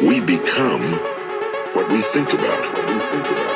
We become what we think about.